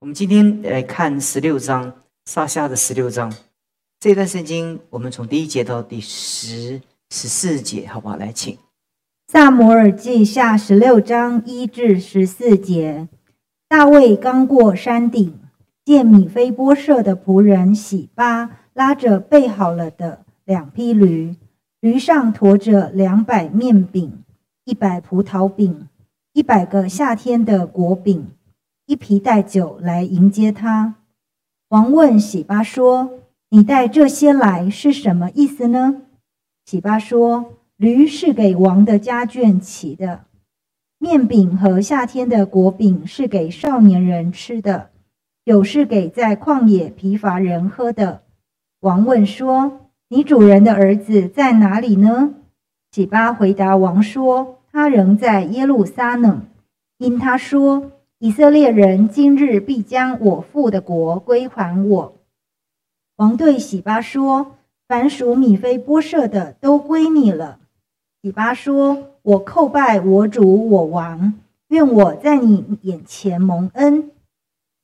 我们今天来看十六章，撒下的十六章这段圣经，我们从第一节到第十十四节，好不好？来，请。萨摩尔记下十六章一至十四节。大卫刚过山顶，见米菲波设的仆人喜巴拉着备好了的两匹驴，驴上驮着两百面饼、一百葡萄饼、一百个夏天的果饼。一皮带酒来迎接他。王问喜巴说：“你带这些来是什么意思呢？”喜巴说：“驴是给王的家眷骑的，面饼和夏天的果饼是给少年人吃的，酒是给在旷野疲乏人喝的。”王问说：“你主人的儿子在哪里呢？”喜巴回答王说：“他仍在耶路撒冷，因他说。”以色列人今日必将我父的国归还我。王对喜巴说：“凡属米非波设的都归你了。”喜巴说：“我叩拜我主我王，愿我在你眼前蒙恩。”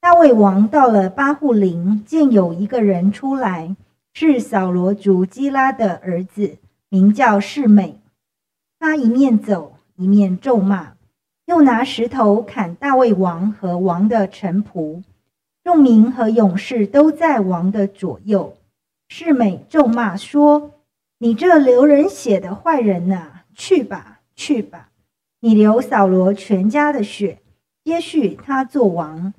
大卫王到了巴户林，见有一个人出来，是扫罗族基拉的儿子，名叫世美。他一面走，一面咒骂。又拿石头砍大卫王和王的臣仆，众民和勇士都在王的左右。世美咒骂说：“你这流人血的坏人呐，去吧，去吧！你流扫罗全家的血，接续他做王。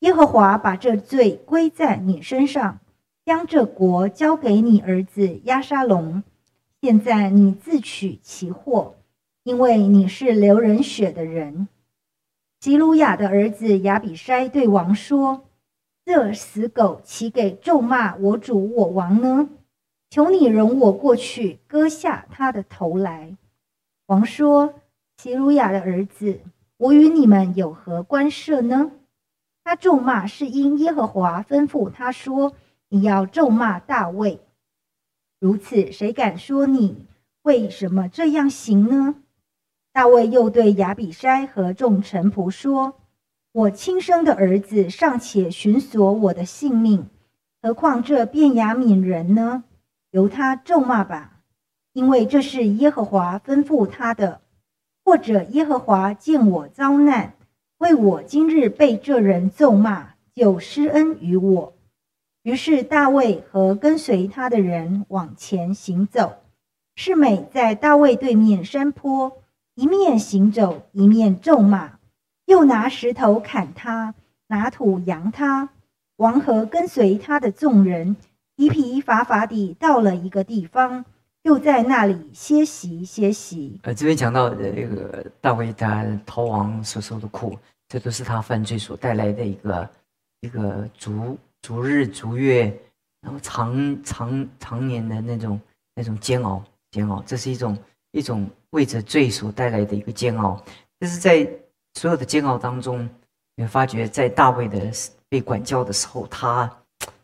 耶和华把这罪归在你身上，将这国交给你儿子押沙龙。现在你自取其祸。”因为你是流人血的人，吉鲁雅的儿子亚比筛对王说：“这死狗岂给咒骂我主我王呢？求你容我过去割下他的头来。”王说：“吉鲁雅的儿子，我与你们有何关涉呢？他咒骂是因耶和华吩咐他说：你要咒骂大卫。如此，谁敢说你为什么这样行呢？”大卫又对亚比筛和众臣仆说：“我亲生的儿子尚且寻索我的性命，何况这便雅悯人呢？由他咒骂吧，因为这是耶和华吩咐他的。或者耶和华见我遭难，为我今日被这人咒骂，就施恩于我。”于是大卫和跟随他的人往前行走。世美在大卫对面山坡。一面行走，一面咒骂，又拿石头砍他，拿土扬他。王和跟随他的众人疲疲乏乏地到了一个地方，又在那里歇息歇息。呃，这边讲到的那个大卫他逃亡所受的苦，这都是他犯罪所带来的一个一个逐逐日逐月，然后长长长年的那种那种煎熬煎熬，这是一种一种。为着罪所带来的一个煎熬，但是在所有的煎熬当中，你会发觉，在大卫的被管教的时候，他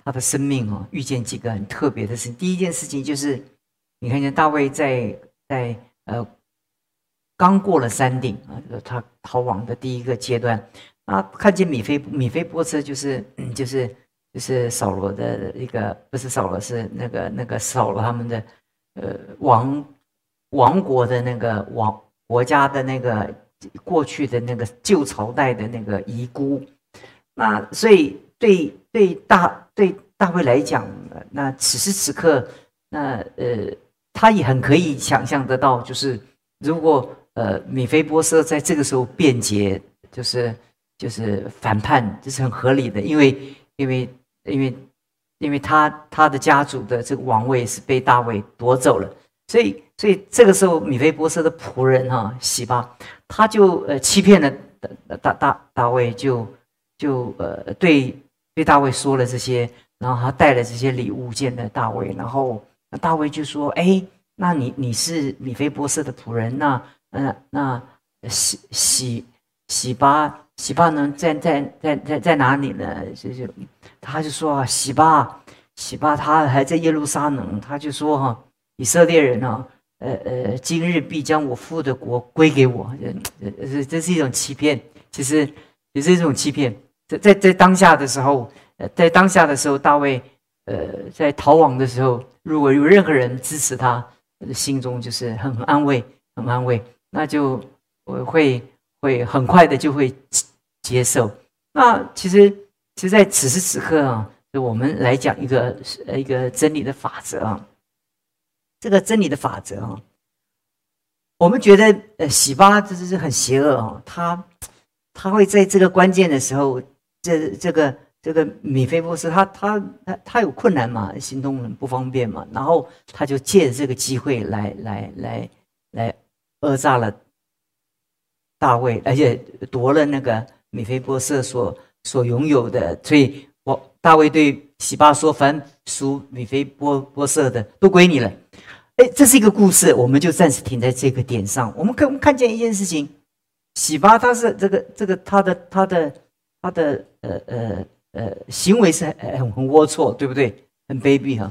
他的生命啊，遇见几个很特别的事。第一件事情就是，你看见大卫在在呃刚过了山顶啊，他逃亡的第一个阶段，啊，看见米菲米菲波车，就是就是就是扫罗的一个，不是扫罗，是那个那个扫罗他们的呃王。王国的那个王国家的那个过去的那个旧朝代的那个遗孤，那所以对对大对大卫来讲，那此时此刻，那呃，他也很可以想象得到，就是如果呃米菲波设在这个时候辩解，就是就是反叛，这是很合理的，因为因为因为因为他他的家族的这个王位是被大卫夺走了。所以，所以这个时候，米菲波斯的仆人哈喜巴，他就呃欺骗了大大大卫，就就呃对对大卫说了这些，然后他带了这些礼物见了大卫，然后大卫就说：“哎，那你你是米菲波斯的仆人，那嗯那喜喜喜巴喜巴呢在在在在在哪里呢？就就他就说啊，喜巴喜巴他还在耶路撒冷，他就说哈。”以色列人啊，呃呃，今日必将我父的国归给我，呃呃，这这是一种欺骗，其实也是一种欺骗。在在在当下的时候，呃，在当下的时候，大卫，呃，在逃亡的时候，如果有任何人支持他，心中就是很安慰，很安慰，那就我会会很快的就会接受。那其实，其实，在此时此刻啊，就我们来讲一个呃一个真理的法则啊，这个真理的法则啊。我们觉得，呃，喜巴这是很邪恶哦，他他会在这个关键的时候，这这个这个米菲波斯，他他他他有困难嘛，行动不方便嘛，然后他就借着这个机会来来来来讹诈了大卫，而且夺了那个米菲波斯所所拥有的，所以我大卫对喜巴说：“凡属米菲波波色的，都归你了。”哎，这是一个故事，我们就暂时停在这个点上。我们看，我们看见一件事情，喜巴他是这个这个他的他的他的呃呃呃行为是很很龌龊，对不对？很卑鄙哈。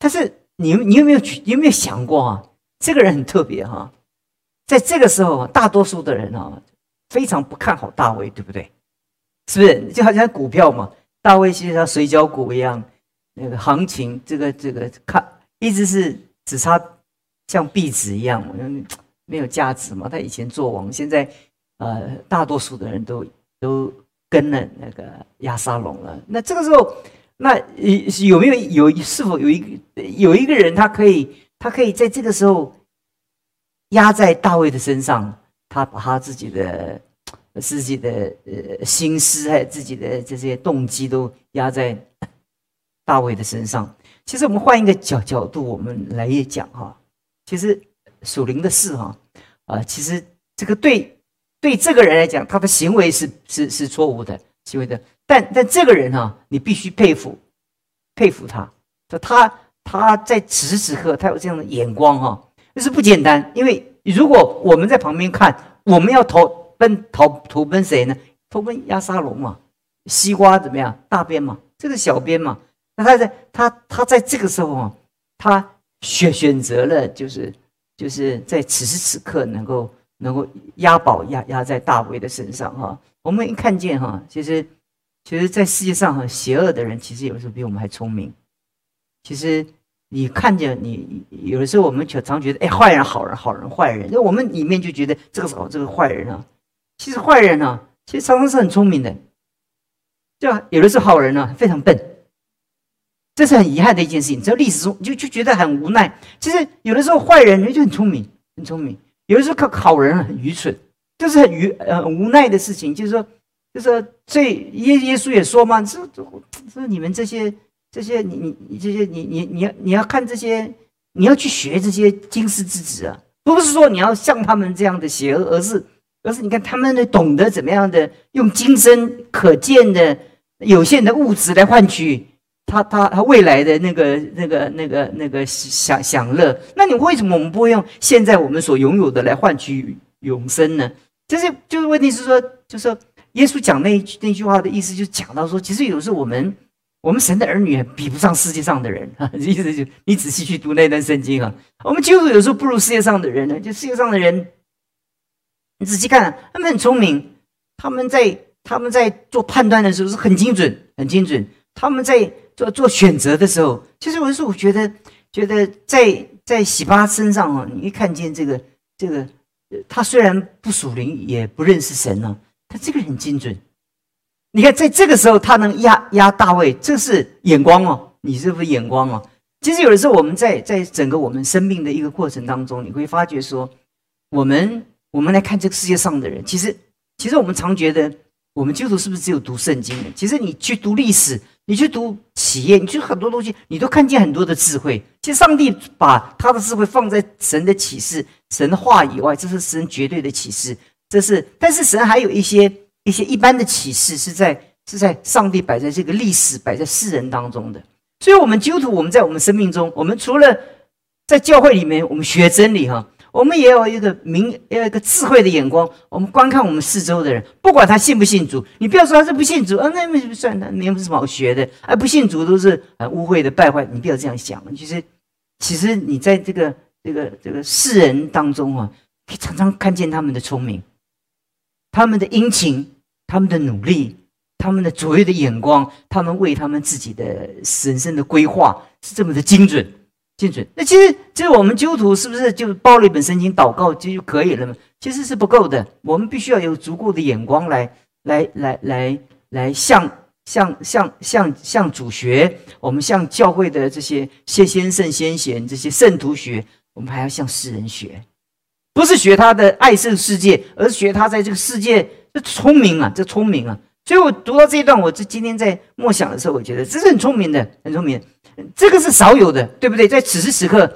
但是你你有没有你有没有想过啊？这个人很特别哈，在这个时候，大多数的人啊非常不看好大卫，对不对？是不是？就好像股票嘛，大卫其实像水饺股一样，那个行情这个这个看一直是。只差像壁纸一样，没有价值嘛。他以前做王，现在呃，大多数的人都都跟了那个亚沙龙了。那这个时候，那有没有有是否有一有一个人，他可以他可以在这个时候压在大卫的身上，他把他自己的自己的呃心思还有自己的这些动机都压在大卫的身上。其实我们换一个角角度，我们来也讲哈，其实属灵的事哈，啊，其实这个对对这个人来讲，他的行为是是是错误的行为的，但但这个人哈，你必须佩服佩服他，就他他在此时此刻他有这样的眼光哈，那是不简单。因为如果我们在旁边看，我们要投奔投投奔谁呢？投奔亚沙龙嘛，西瓜怎么样？大边嘛，这个小边嘛。那他在他他在这个时候啊，他选选择了，就是就是在此时此刻能够能够押宝压压在大卫的身上哈。我们一看见哈，其实其实，在世界上哈，邪恶的人其实有时候比我们还聪明。其实你看见你有的时候我们常常觉得哎，坏人好人好人坏人，那我们里面就觉得这个是好这个坏人啊。其实坏人呢，其实常常是很聪明的，对吧？有的是好人呢，非常笨。这是很遗憾的一件事情，在历史中就就觉得很无奈。其实有的时候坏人人就很聪明，很聪明；有的时候靠好人很愚蠢，这是很愚呃无奈的事情。就是说，就是说，这耶耶稣也说嘛，这这这你们这些这些你你你这些你你你要你要看这些，你要去学这些经世之子啊，不是说你要像他们这样的邪恶，而是而是你看他们懂得怎么样的用今生可见的有限的物质来换取。他他他未来的那个那个那个那个享享乐，那你为什么我们不会用现在我们所拥有的来换取永生呢？就是就是问题是说，就是耶稣讲那那句话的意思，就讲到说，其实有时候我们我们神的儿女比不上世界上的人啊，意思就你仔细去读那段圣经啊，我们基督徒有时候不如世界上的人呢，就世界上的人，你仔细看，他们很聪明，他们在他们在做判断的时候是很精准，很精准，他们在。做做选择的时候，其实我是我觉得，觉得在在喜巴身上啊，你一看见这个这个，他虽然不属灵，也不认识神呢，他这个很精准。你看，在这个时候，他能压压大卫，这是眼光哦，你是不是眼光哦？其实有的时候，我们在在整个我们生命的一个过程当中，你会发觉说，我们我们来看这个世界上的人，其实其实我们常觉得，我们基督徒是不是只有读圣经的？其实你去读历史。你去读企业，你去很多东西，你都看见很多的智慧。其实上帝把他的智慧放在神的启示、神的话以外，这是神绝对的启示。这是，但是神还有一些一些一般的启示，是在是在上帝摆在这个历史、摆在世人当中的。所以，我们基督徒，我们在我们生命中，我们除了在教会里面，我们学真理哈。我们也有一个明，要一个智慧的眼光。我们观看我们四周的人，不管他信不信主，你不要说他是不信主啊，那没算的，没有什么好学的。啊，不信主都是很污秽的败坏，你不要这样想。其实，其实你在这个这个这个世人当中啊，可以常常看见他们的聪明，他们的殷勤，他们的努力，他们的卓越的眼光，他们为他们自己的人生的规划是这么的精准。精准，那其实其实我们基督徒是不是就抱了一本圣经祷告就就可以了吗？其实是不够的，我们必须要有足够的眼光来来来来来向向向向向主学，我们向教会的这些先先圣先贤这些圣徒学，我们还要向世人学，不是学他的爱圣世界，而是学他在这个世界这聪明啊，这聪明啊。所以我读到这一段，我这今天在默想的时候，我觉得这是很聪明的，很聪明。这个是少有的，对不对？在此时此刻，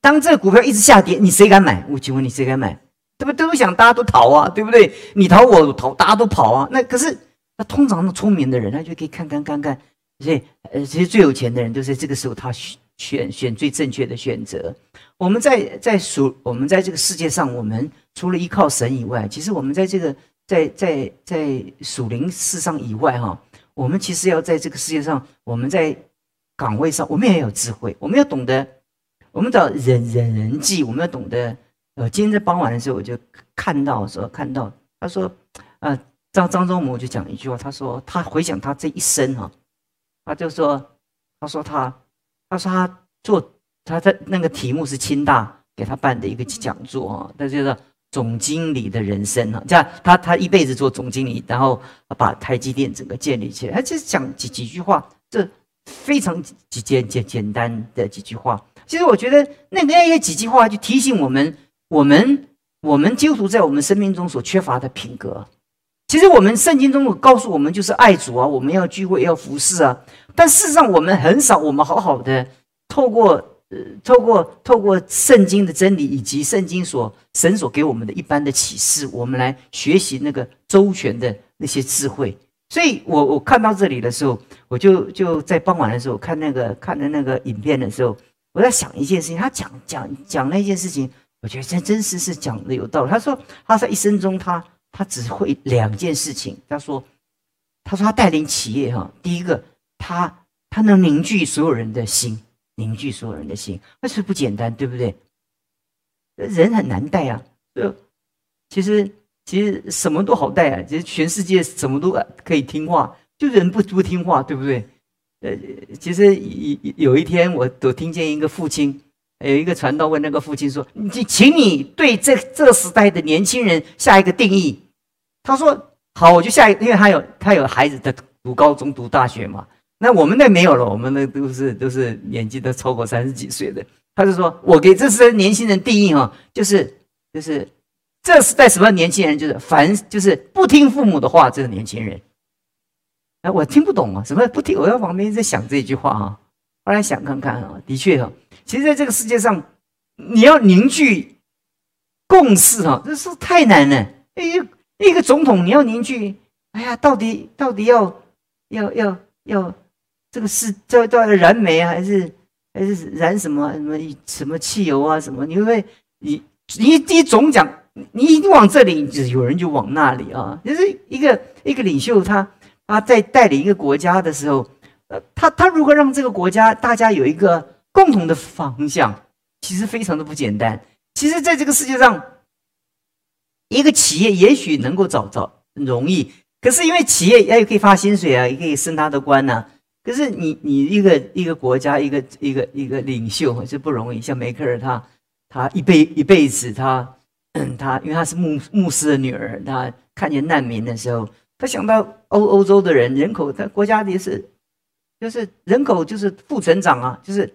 当这个股票一直下跌，你谁敢买？我请问你谁敢买？对不？都想大家都逃啊，对不对？你逃我逃，大家都跑啊。那可是，那通常聪明的人，他就可以看看看看。所以，呃，其实最有钱的人，都是这个时候他选选最正确的选择。我们在在属我们在这个世界上，我们除了依靠神以外，其实我们在这个在在在属灵世上以外，哈。我们其实要在这个世界上，我们在岗位上，我们也有智慧，我们要懂得，我们找人人人际，我们要懂得。呃，今天在傍晚的时候，我就看到说，看到他说，呃，张张忠谋就讲一句话，他说他回想他这一生哈，他就说，他说他，他说他做他在那个题目是清大给他办的一个讲座啊，他就说。总经理的人生啊，这样他他一辈子做总经理，然后把台积电整个建立起来。他就是讲几几句话，这非常简简简简单的几句话。其实我觉得那那些几句话就提醒我们，我们我们基督徒在我们生命中所缺乏的品格。其实我们圣经中告诉我们，就是爱主啊，我们要聚会要服侍啊。但事实上我们很少，我们好好的透过。呃，透过透过圣经的真理以及圣经所神所给我们的一般的启示，我们来学习那个周全的那些智慧。所以，我我看到这里的时候，我就就在傍晚的时候看那个看的那个影片的时候，我在想一件事情。他讲讲讲那件事情，我觉得真真实是讲的有道理。他说他在一生中，他他只会两件事情。他说他说他带领企业哈，第一个他他能凝聚所有人的心。凝聚所有人的心，那是不简单，对不对？人很难带啊。呃，其实其实什么都好带啊。其实全世界什么都可以听话，就人不不听话，对不对？呃，其实有有一天，我都听见一个父亲，有一个传道问那个父亲说：“你请你对这这个时代的年轻人下一个定义。”他说：“好，我就下一，因为他有他有孩子在读高中、读大学嘛。”那我们那没有了，我们那都是都是年纪都超过三十几岁的。他就说：“我给这些年轻人定义哈，就是就是这是代什么年轻人？就是凡就是不听父母的话，这个年轻人。”哎，我听不懂啊，什么不听？我在旁边在想这句话啊。后来想看看啊，的确哈，其实在这个世界上，你要凝聚共识啊，这是太难了。一一个总统你要凝聚，哎呀，到底到底要要要要。这个是叫叫燃煤，还是还是燃什么什么什么汽油啊？什么？你会不会你你你总讲，你一往这里，就有人就往那里啊。就是一个一个领袖，他他在带领一个国家的时候，呃，他他如何让这个国家大家有一个共同的方向，其实非常的不简单。其实，在这个世界上，一个企业也许能够找找容易，可是因为企业也可以发薪水啊，也可以升他的官呐。可是你你一个一个国家一个一个一个领袖是不容易，像梅克尔他他一辈一辈子他 他因为他是牧牧师的女儿，他看见难民的时候，他想到欧欧洲的人人口，他国家也是就是人口就是负成长啊，就是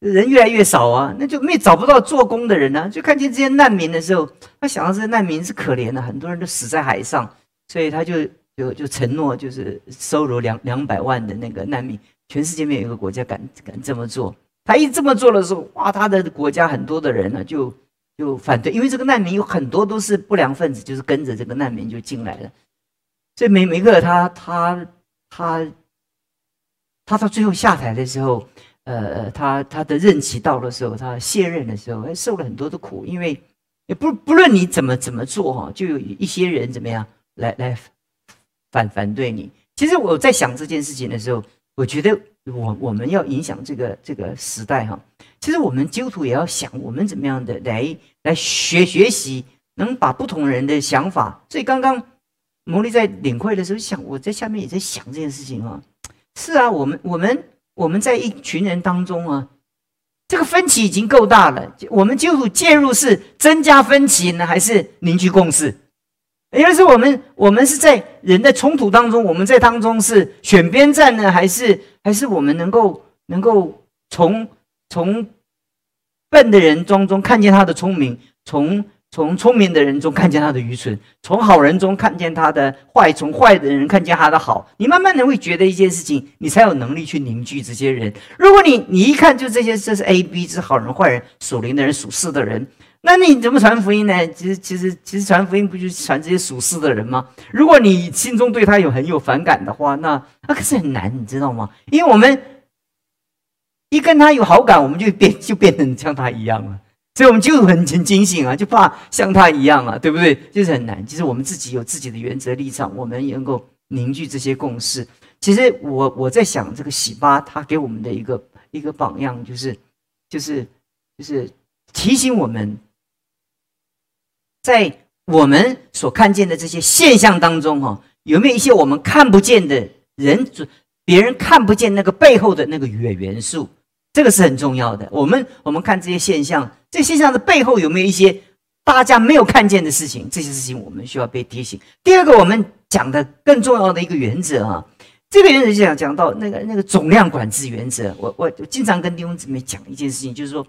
人越来越少啊，那就没找不到做工的人呢，就看见这些难民的时候，他想到这些难民是可怜的，很多人都死在海上，所以他就。就就承诺，就是收容两两百万的那个难民，全世界没有一个国家敢敢这么做。他一这么做的时候，哇，他的国家很多的人呢就就反对，因为这个难民有很多都是不良分子，就是跟着这个难民就进来了。所以每每个他他他他到最后下台的时候，呃，他他的任期到的时候，他卸任的时候，还受了很多的苦，因为也不不论你怎么怎么做哈，就有一些人怎么样来来。反反对你，其实我在想这件事情的时候，我觉得我我们要影响这个这个时代哈。其实我们基督徒也要想，我们怎么样的来来学学习，能把不同人的想法。所以刚刚牟利在领会的时候想，我在下面也在想这件事情啊。是啊，我们我们我们在一群人当中啊，这个分歧已经够大了。我们就介入是增加分歧呢，还是凝聚共识？也就是我们我们是在人的冲突当中，我们在当中是选边站呢，还是还是我们能够能够从从笨的人当中看见他的聪明，从。从聪明的人中看见他的愚蠢，从好人中看见他的坏，从坏的人看见他的好。你慢慢的会觉得一件事情，你才有能力去凝聚这些人。如果你你一看就这些，这是 A、B，这是好人坏人，属灵的人属世的人，那你怎么传福音呢？其实其实其实传福音不就是传这些属世的人吗？如果你心中对他有很有反感的话，那那可是很难，你知道吗？因为我们一跟他有好感，我们就变就变成像他一样了。所以我们就很很警醒啊，就怕像他一样啊，对不对？就是很难。其实我们自己有自己的原则立场，我们也能够凝聚这些共识。其实我我在想，这个喜巴他给我们的一个一个榜样，就是就是就是提醒我们，在我们所看见的这些现象当中，哈，有没有一些我们看不见的人，别人看不见那个背后的那个元元素？这个是很重要的。我们我们看这些现象，这现象的背后有没有一些大家没有看见的事情？这些事情我们需要被提醒。第二个，我们讲的更重要的一个原则啊，这个原则就讲讲到那个那个总量管制原则。我我经常跟弟兄姊妹讲一件事情，就是说，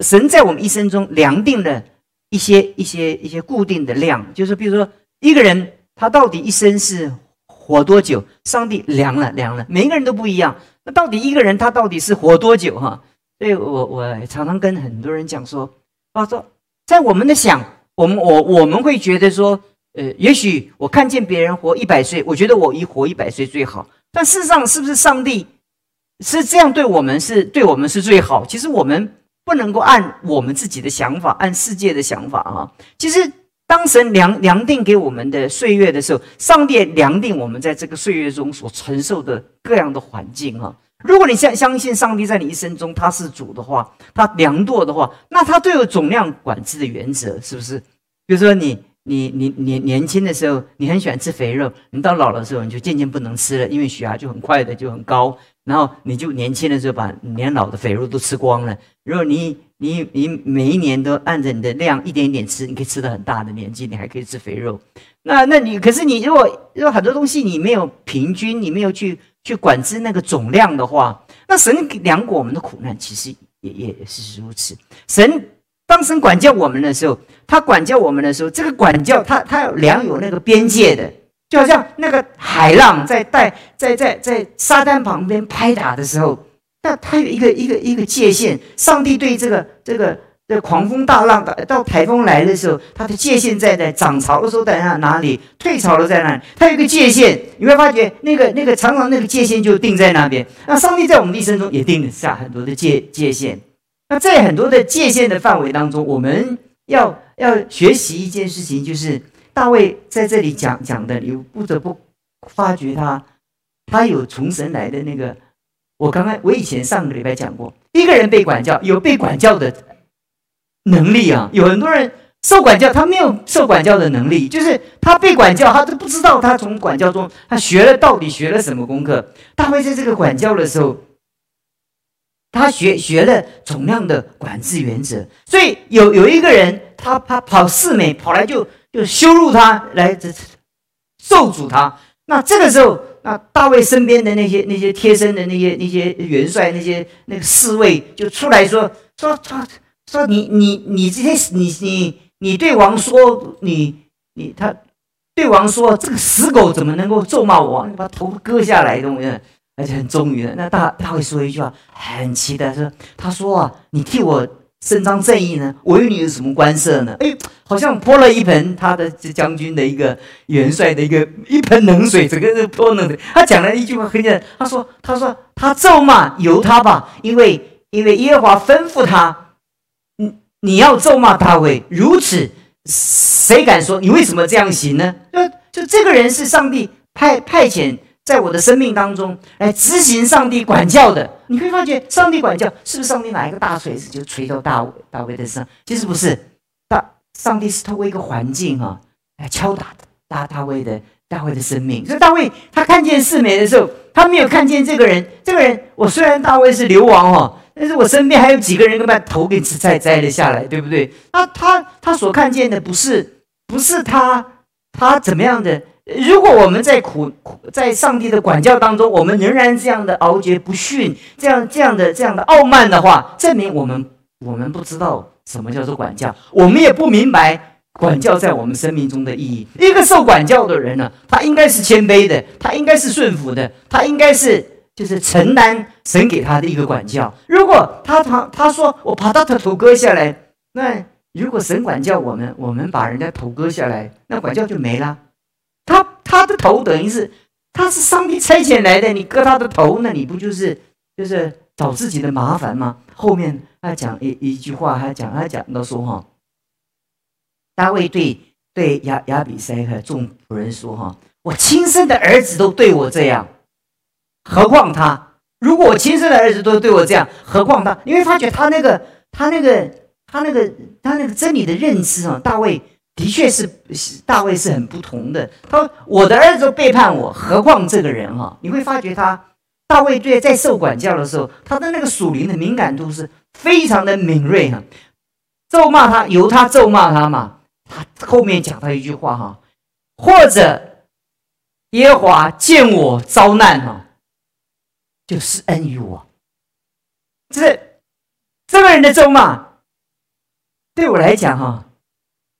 神在我们一生中量定了一些一些一些固定的量，就是比如说一个人他到底一生是活多久，上帝量了量了，每一个人都不一样。那到底一个人他到底是活多久哈？所以我我常常跟很多人讲说，啊说在我们的想，我们我我们会觉得说，呃，也许我看见别人活一百岁，我觉得我一活一百岁最好。但事实上，是不是上帝是这样对我们是对我们是最好？其实我们不能够按我们自己的想法，按世界的想法啊。其实。当神量量定给我们的岁月的时候，上帝量定我们在这个岁月中所承受的各样的环境啊。如果你相相信上帝在你一生中他是主的话，他量度的话，那他都有总量管制的原则，是不是？比如说你你你年年轻的时候，你很喜欢吃肥肉，你到老的时候你就渐渐不能吃了，因为血压就很快的就很高，然后你就年轻的时候把年老的肥肉都吃光了。如果你你你每一年都按着你的量一点一点吃，你可以吃到很大的年纪，你还可以吃肥肉。那那你可是你如果如果很多东西你没有平均，你没有去去管制那个总量的话，那神量过我们的苦难，其实也也是如此。神当神管教我们的时候，他管教我们的时候，这个管教他他量有那个边界的，就好像那个海浪在带在在在沙滩旁边拍打的时候。那它有一个一个一个界限，上帝对这个这个这狂风大浪的到台风来的时候，它的界限在在涨潮的时候在哪哪里，退潮了在哪里，它有一个界限，你会发觉那个那个常常那个界限就定在那边。那上帝在我们一生中也定下很多的界界限。那在很多的界限的范围当中，我们要要学习一件事情，就是大卫在这里讲讲的，你不得不发觉他他有从神来的那个。我刚刚，我以前上个礼拜讲过，一个人被管教有被管教的能力啊。有很多人受管教，他没有受管教的能力，就是他被管教，他都不知道他从管教中他学了到底学了什么功课。大卫在这个管教的时候，他学学了总量的管制原则。所以有有一个人，他他跑四美跑来就就羞辱他，来咒诅他。那这个时候。那大卫身边的那些那些贴身的那些那些元帅那些那个侍卫就出来说说说说你你你这些你你你对王说你你他对王说这个死狗怎么能够咒骂我？你把头割下来，东西，而且很忠于的。那大大卫说一句话很奇的说，他说啊，你替我。伸张正义呢？我与你有什么关涉呢？哎，好像泼了一盆他的将军的一个元帅的一个一盆冷水，整个是泼冷水。他讲了一句话很简单，他说：“他说他咒骂由他吧，因为因为耶和华吩咐他，你你要咒骂大卫，如此谁敢说你为什么这样行呢？就就这个人是上帝派派遣。”在我的生命当中来执行上帝管教的，你会发觉上帝管教是不是上帝拿一个大锤子就锤到大卫大卫的身上？其实不是，大上帝是透过一个环境啊来敲打大大卫的大卫的生命。所以大卫他看见四美的时候，他没有看见这个人。这个人，我虽然大卫是流亡哈，但是我身边还有几个人把头给摘摘了下来，对不对？那他他所看见的不是不是他他怎么样的？如果我们在苦苦在上帝的管教当中，我们仍然这样的傲绝不驯，这样这样的这样的傲慢的话，证明我们我们不知道什么叫做管教，我们也不明白管教在我们生命中的意义。一个受管教的人呢，他应该是谦卑的，他应该是顺服的，他应该是就是承担神给他的一个管教。如果他他他说我把他的头割下来，那如果神管教我们，我们把人家头割下来，那管教就没了。他他的头等于是，他是上帝差遣来的，你割他的头，那你不就是就是找自己的麻烦吗？后面他讲一一句话，他讲他讲到说哈，大卫对对亚亚比塞和众仆人说哈，我亲生的儿子都对我这样，何况他？如果我亲生的儿子都对我这样，何况他？因为发觉他那个他那个他那个他那个真理的认知啊，大卫。的确是大卫是很不同的。他说：“我的儿子背叛我，何况这个人哈？你会发觉他大卫对在受管教的时候，他的那个属灵的敏感度是非常的敏锐哈。咒骂他，由他咒骂他嘛。他后面讲他一句话哈，或者耶和华见我遭难哈，就施恩于我。这这个人的咒骂，对我来讲哈。”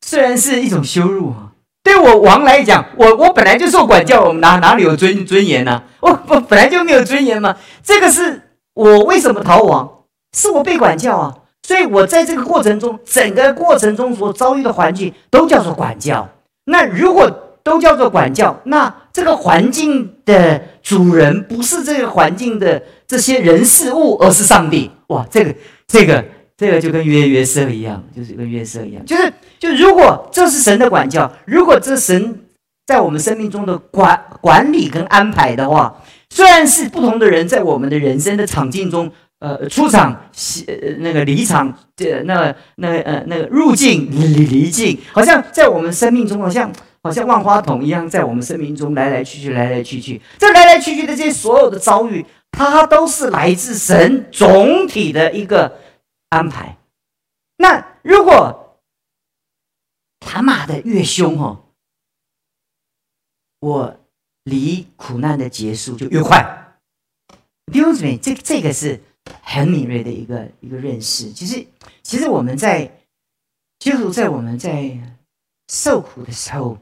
虽然是一种羞辱啊，对我王来讲，我我本来就受管教，我哪哪里有尊尊严呢？我我本来就没有尊严嘛。这个是我为什么逃亡？是我被管教啊。所以我在这个过程中，整个过程中所遭遇的环境都叫做管教。那如果都叫做管教，那这个环境的主人不是这个环境的这些人事物，而是上帝。哇，这个这个。这个就跟约约瑟一样，就是跟约瑟一样，就是就如果这是神的管教，如果这神在我们生命中的管管理跟安排的话，虽然是不同的人在我们的人生的场境中，呃，出场、呃那个离场，这那那呃那个入境离离境，好像在我们生命中，好像好像万花筒一样，在我们生命中来来去去，来来去去，这来来去去的这些所有的遭遇，它都是来自神总体的一个。安排，那如果他骂的越凶哦，我离苦难的结束就越快。弟兄姊妹，这这个是很敏锐的一个一个认识。其实，其实我们在，就是在我们在受苦的时候，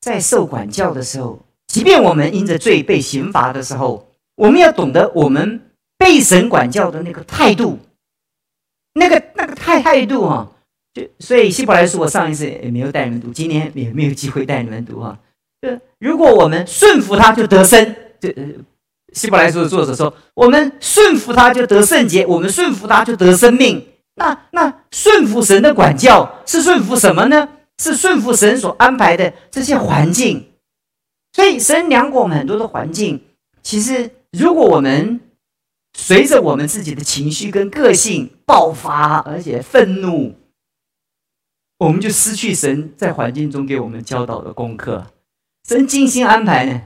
在受管教的时候，即便我们因着罪被刑罚的时候，我们要懂得我们被神管教的那个态度。那个那个态态度哈，就所以希伯来书我上一次也没有带你们读，今天也没有机会带你们读哈。就如果我们顺服他，就得生。这希伯来书的作者说，我们顺服他就得圣洁，我们顺服他就得生命。那那顺服神的管教是顺服什么呢？是顺服神所安排的这些环境。所以神量过我们很多的环境，其实如果我们。随着我们自己的情绪跟个性爆发，而且愤怒，我们就失去神在环境中给我们教导的功课。神精心安排呢，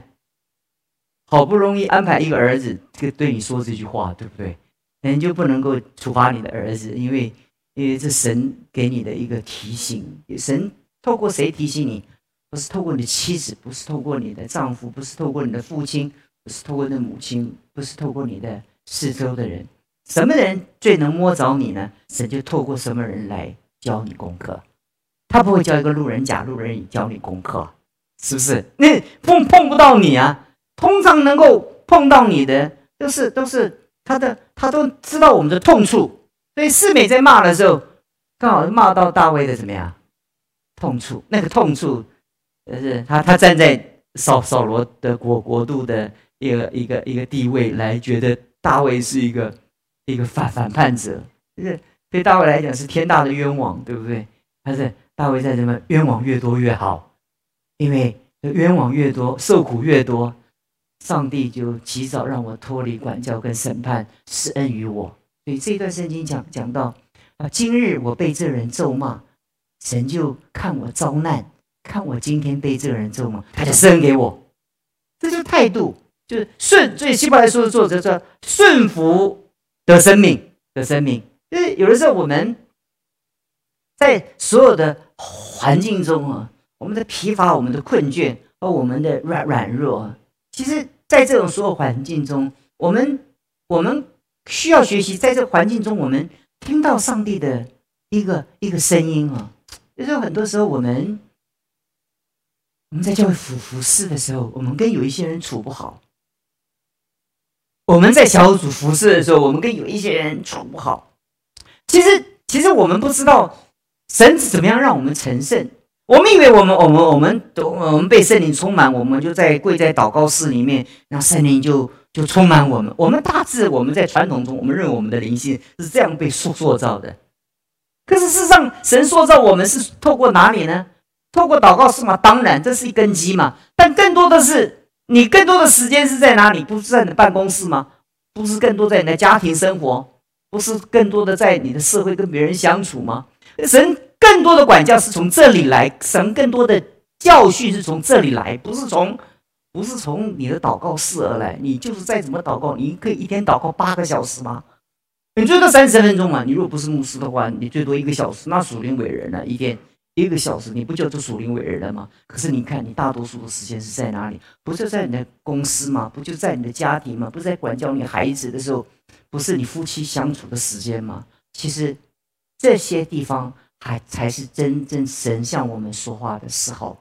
好不容易安排一个儿子，这对你说这句话，对不对？人就不能够处罚你的儿子，因为因为这神给你的一个提醒。神透过谁提醒你？不是透过你的妻子，不是透过你的丈夫，不是透过你的父亲，不是透过你的母亲，不是透过你的。四周的人，什么人最能摸着你呢？神就透过什么人来教你功课。他不会教一个路人甲、路人乙教你功课，是不是？那碰碰不到你啊。通常能够碰到你的，都是都是他的，他都知道我们的痛处。所以四美在骂的时候，刚好骂到大卫的怎么样？痛处，那个痛处，是他他站在扫扫罗的国国度的一个一个一个地位来觉得。大卫是一个一个反反叛者，就是对大卫来讲是天大的冤枉，对不对？但是大卫在什么冤枉越多越好，因为冤枉越多，受苦越多，上帝就及早让我脱离管教跟审判，施恩于我。所以这一段圣经讲讲到啊，今日我被这人咒骂，神就看我遭难，看我今天被这人咒骂，他就施恩给我。这就是态度，就是顺。所以希伯来书的作者说：“顺服的生命的生命。”就是有的时候我们在所有的环境中啊，我们的疲乏、我们的困倦和我们的软软弱，其实在这种所有环境中，我们我们需要学习，在这个环境中，我们听到上帝的一个一个声音啊。就是很多时候我们。我们在教会服服侍的时候，我们跟有一些人处不好；我们在小组服侍的时候，我们跟有一些人处不好。其实，其实我们不知道神怎么样让我们成圣。我们以为我们、我们、我们都我们被圣灵充满，我们就在跪在祷告室里面，让圣灵就就充满我们。我们大致我们在传统中，我们认为我们的灵性是这样被塑塑造的。可是事实上，神塑造我们是透过哪里呢？透过祷告是吗？当然，这是一根基嘛。但更多的是，你更多的时间是在哪里？不是在你的办公室吗？不是更多在你的家庭生活？不是更多的在你的社会跟别人相处吗？神更多的管教是从这里来，神更多的教训是从这里来，不是从不是从你的祷告室而来。你就是再怎么祷告，你可以一天祷告八个小时吗？你最多三十分钟嘛。你如果不是牧师的话，你最多一个小时，那属灵伟人了，一天。一个小时，你不就做属灵伟人了吗？可是你看，你大多数的时间是在哪里？不是在你的公司吗？不就在你的家庭吗？不是在管教你孩子的时候？不是你夫妻相处的时间吗？其实这些地方还才是真正神向我们说话的时候。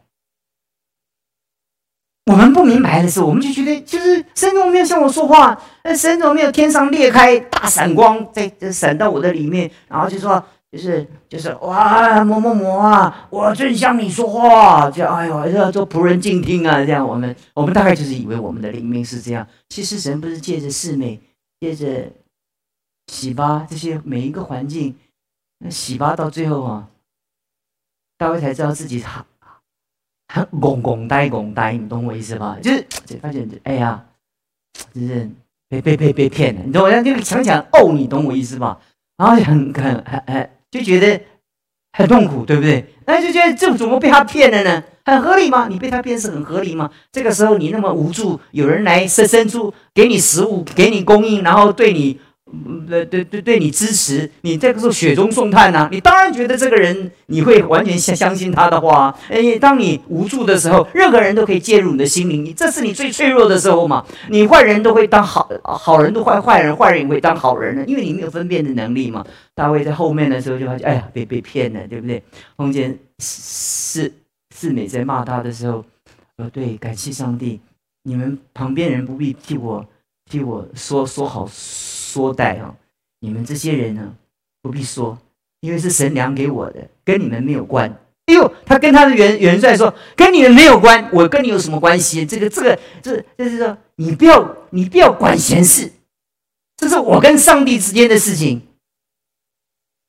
我们不明白的时候，我们就觉得就是神怎么没有向我说话？那神怎么没有天上裂开大闪光，在闪到我的里面，然后就说。就是就是哇，某某某啊，我正向你说话，就哎呦，要做仆人静听啊，这样我们我们大概就是以为我们的灵命是这样。其实神不是借着四美，借着洗吧这些每一个环境，那洗吧到最后啊，大卫才知道自己他拱拱呆拱呆，你懂我意思吧？就是发现哎呀，就是被被被被骗了，你懂我？就强强哦，你懂我意思吧？然后很很很很。就觉得很痛苦，对不对？那就觉得这怎么被他骗了呢？很合理吗？你被他骗是很合理吗？这个时候你那么无助，有人来伸伸出给你食物，给你供应，然后对你。对对对，对你支持，你这个时候雪中送炭呐，你当然觉得这个人你会完全相相信他的话。哎，当你无助的时候，任何人都可以介入你的心灵，你这是你最脆弱的时候嘛。你坏人都会当好好人，都坏坏人，坏人也会当好人呢，因为你没有分辨的能力嘛。大卫在后面的时候就发现，哎呀，被被骗了，对不对？碰见四四美在骂他的时候，呃，对，感谢上帝，你们旁边人不必替我替我说说好。说带啊，你们这些人呢，不必说，因为是神粮给我的，跟你们没有关。哎呦，他跟他的元元帅说，跟你们没有关，我跟你有什么关系？这个这个这就是说，你不要你不要管闲事，这是我跟上帝之间的事情。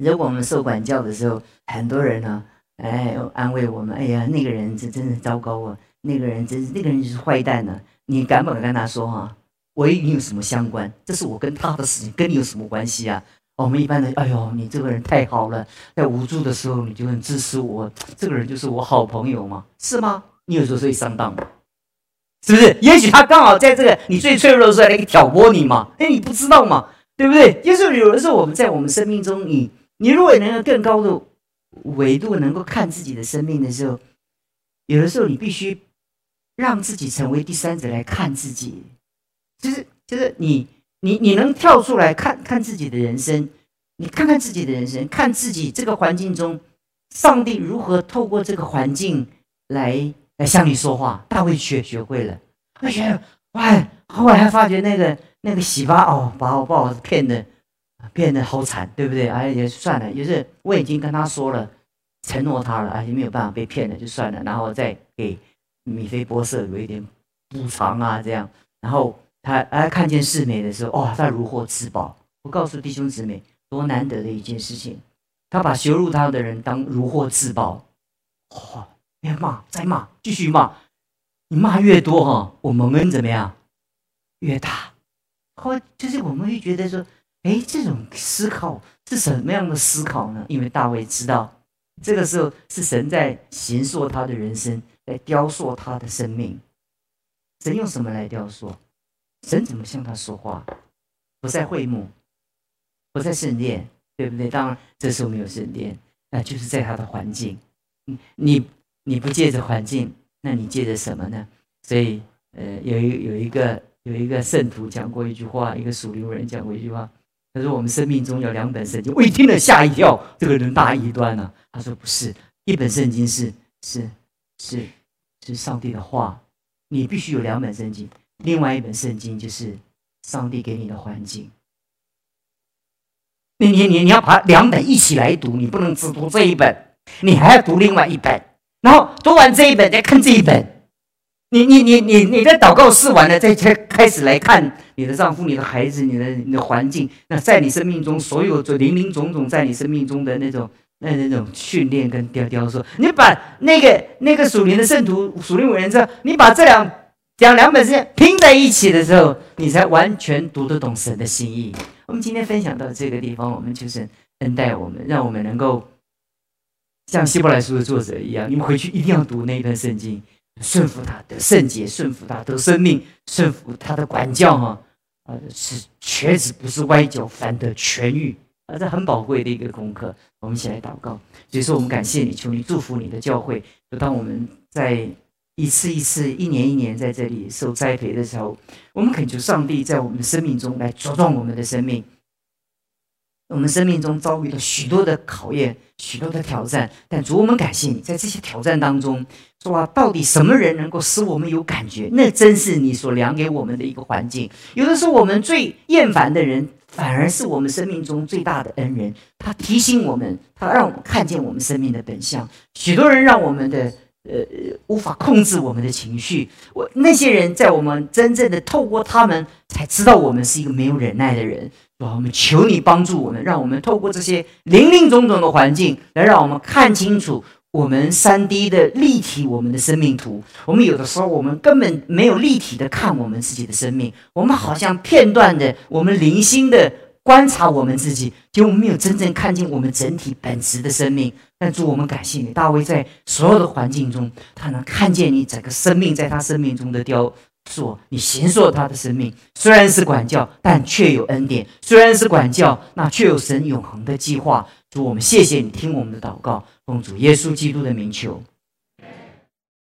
如果我们受管教的时候，很多人呢，哎，安慰我们，哎呀，那个人真真是糟糕啊，那个人真是那个人就是坏蛋呢，你敢不敢跟他说哈？我与你有什么相关？这是我跟他的事情，跟你有什么关系啊？我们一般的，哎呦，你这个人太好了，在无助的时候你就很支持我，这个人就是我好朋友嘛，是吗？你有时候会上当吗？是不是？也许他刚好在这个你最脆弱的时候来挑拨你嘛？哎，你不知道嘛？对不对？就是有的时候我们在我们生命中，你你如果能够更高的维度能够看自己的生命的时候，有的时候你必须让自己成为第三者来看自己。就是就是你你你能跳出来看看自己的人生，你看看自己的人生，看自己这个环境中，上帝如何透过这个环境来来向你说话。大卫学学会了，而且哇，后来发觉那个那个洗巴哦，把我把我骗的骗的好惨，对不对？哎也算了，也是我已经跟他说了，承诺他了，而且没有办法被骗了，就算了，然后再给米菲波设有一点补偿啊，这样，然后。他哎，看见世美的时候，哇，他如获至宝。我告诉弟兄姊妹，多难得的一件事情。他把羞辱他的人当如获至宝。哇，越骂再骂，继续骂。你骂越多哈，我们恩怎么样？越大。后就是我们会觉得说，哎，这种思考是什么样的思考呢？因为大卫知道这个时候是神在形塑他的人生，在雕塑他的生命。神用什么来雕塑？神怎么向他说话？不在会幕，不在圣殿，对不对？当然，这时候没有圣殿，那就是在他的环境。你你不借着环境，那你借着什么呢？所以，呃，有一有一个有一个圣徒讲过一句话，一个属灵人讲过一句话，他说：“我们生命中有两本圣经。”我一听了吓一跳，这个人大异端了。他说：“不是，一本圣经是是是是上帝的话，你必须有两本圣经。另外一本圣经就是上帝给你的环境。你你你你要把两本一起来读，你不能只读这一本，你还要读另外一本，然后读完这一本再看这一本。”你你你你你在祷告试完了，再再开始来看你的丈夫、你的孩子、你的你的环境，那在你生命中所有的林林总总，在你生命中的那种那那种训练跟雕雕说，你把那个那个属灵的圣徒、属灵伟人这，你把这两讲两本诗拼在一起的时候，你才完全读得懂神的心意。我们今天分享到这个地方，我们就是恩待我们，让我们能够像希伯来书的作者一样，你们回去一定要读那一段圣经。顺服他的圣洁，顺服他的生命，顺服他的管教哈，呃，是瘸子不是歪脚，反得痊愈，啊，这很宝贵的一个功课。我们一起来祷告，所以说我们感谢你，求你祝福你的教会。就当我们在一次一次、一年一年在这里受栽培的时候，我们恳求上帝在我们的生命中来茁壮我们的生命。我们生命中遭遇了许多的考验，许多的挑战，但主，我们感谢你，在这些挑战当中，说啊，到底什么人能够使我们有感觉？那真是你所量给我们的一个环境。有的时候，我们最厌烦的人，反而是我们生命中最大的恩人。他提醒我们，他让我们看见我们生命的本相。许多人让我们的呃无法控制我们的情绪。我那些人在我们真正的透过他们，才知道我们是一个没有忍耐的人。我们求你帮助我们，让我们透过这些林林总总的环境，来让我们看清楚我们三 D 的立体，我们的生命图。我们有的时候，我们根本没有立体的看我们自己的生命，我们好像片段的，我们零星的观察我们自己，结果没有真正看见我们整体本质的生命。但主，我们感谢你，大卫在所有的环境中，他能看见你整个生命在他生命中的雕。塑你形塑他的生命，虽然是管教，但却有恩典；虽然是管教，那却有神永恒的计划。主，我们谢谢你听我们的祷告，奉主耶稣基督的名求。